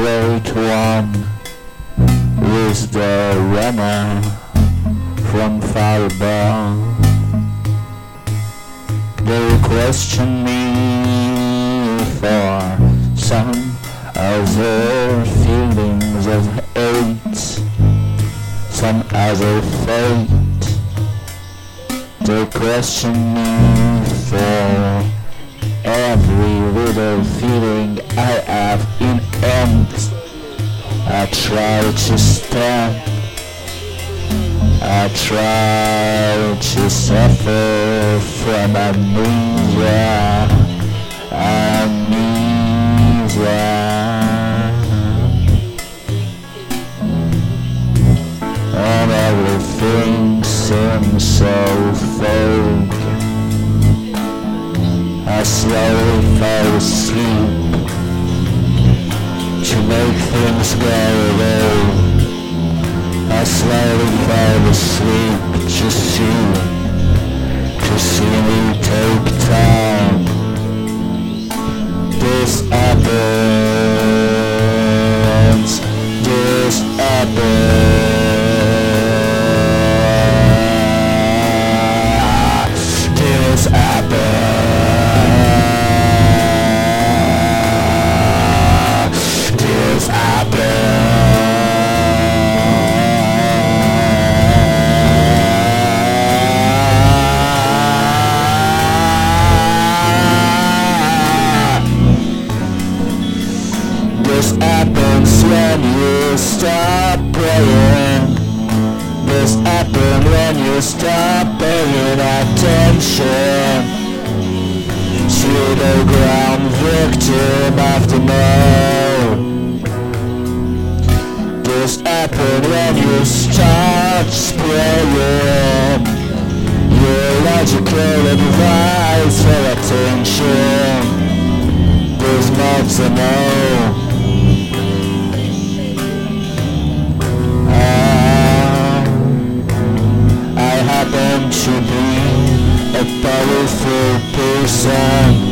great one, with the runner from far. They question me for some other feelings of hate, some other fate. They question me for every little feeling I have in end. I try to stop. I try to suffer from amnesia. Amnesia. And everything seems so fake. I slowly fall asleep to make things go away. I slowly fall asleep to to see me take time. This happens. Of the. This happens when you start spraying your logical advice for attention. There's more to know. I happen to be a powerful person.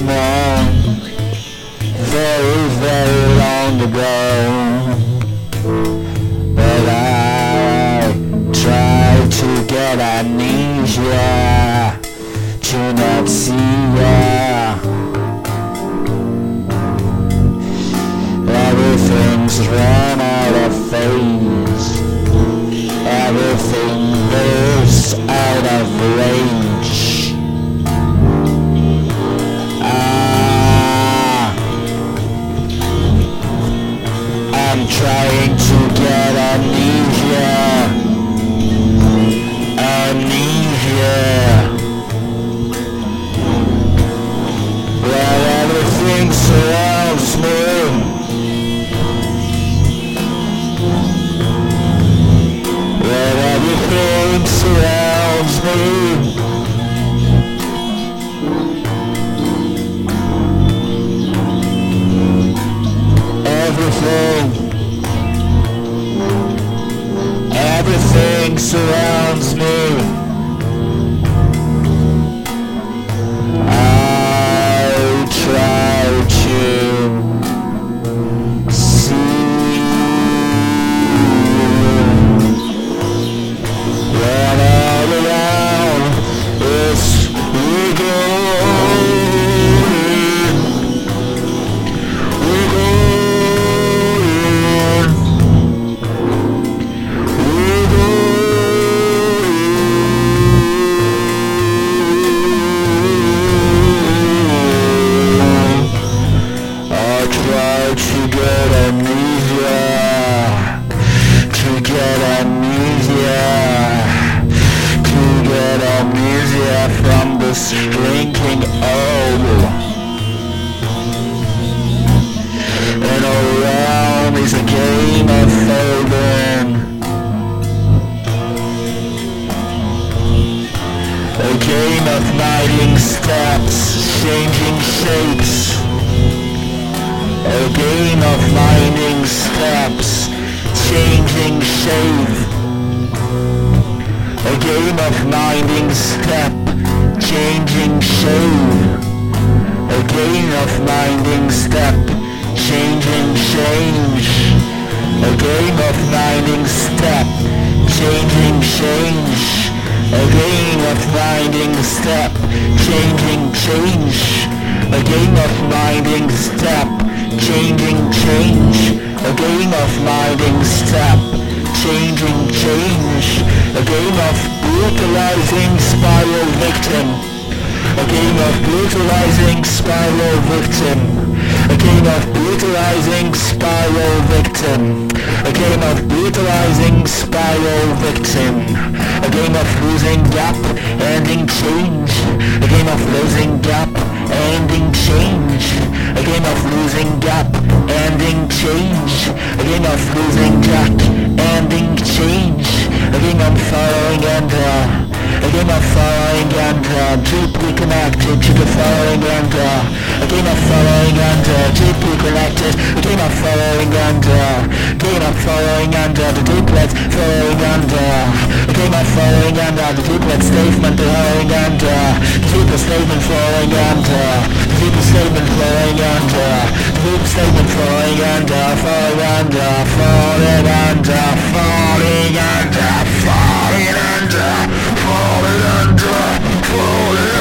Man. Very, very long ago. But I try to get amnesia to not see ya. Everything's run out of phase. Everything bursts out of range. From this drinking owl. And around is a game of folding. mining steps, changing shapes. A game of mining steps, changing shape. A game of mining step, changing shape. A game of minding step, changing change. A game of minding step, changing change. A game of minding step, changing change. A game of minding step, changing change. A game of minding step, changing change. A game of brutalizing spiral victim. A game of brutalizing spiral victim. A game of brutalizing spiral victim. A game of brutalizing spiral victim. A game of losing gap, ending change. A game of losing gap, ending change. A game of losing gap, ending change. A game of losing gap, ending change. A game of following and uh, Again a following yonder, uh, deeply connected to the following yonder. Uh, again a following yonder, uh, deeply connected. Again a following yonder. Again a following yonder, the deeplets following yonder. Again a following yonder, the deeplets statement following yonder the statement flowing under uh, Leave the statement flowing under uh, Leave the statement flowing under uh, Falling under Falling under Falling under Falling under Falling under Falling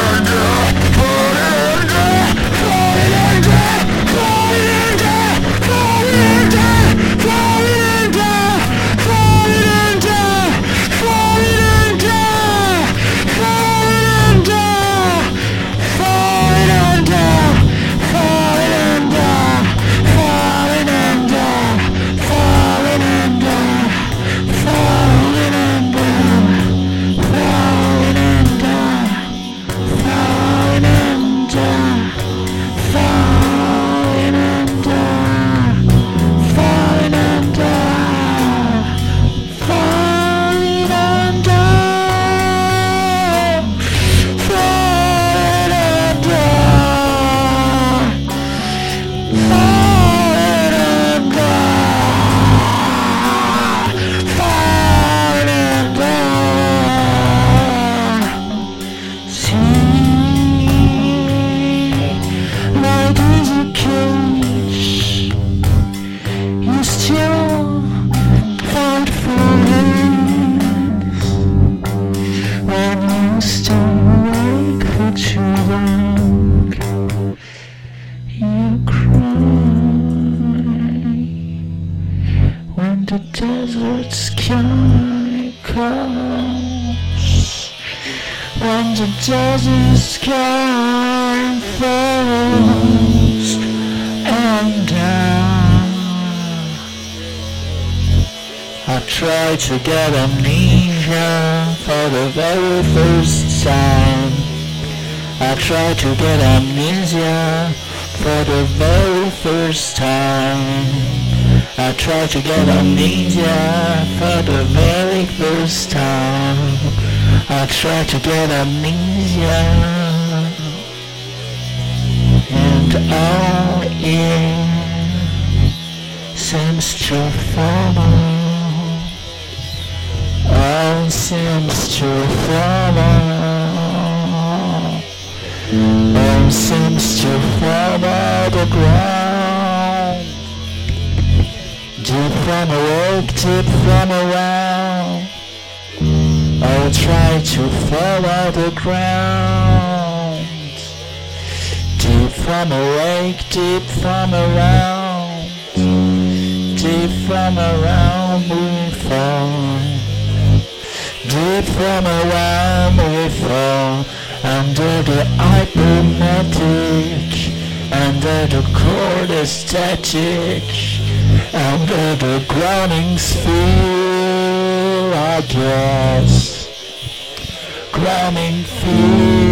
I tried to get amnesia for the very first time. I tried to get amnesia for the very first time. I tried to get amnesia for the very first time. I tried to get amnesia and all it seems to follow. All seems to follow. All seems to follow the ground. Deep from awake deep from around I'll try to follow the ground from awake, deep from around Deep from around we fall Deep from around we fall Under the hypermatic Under the cold aesthetic Under the grounding sphere I guess. Grounding fear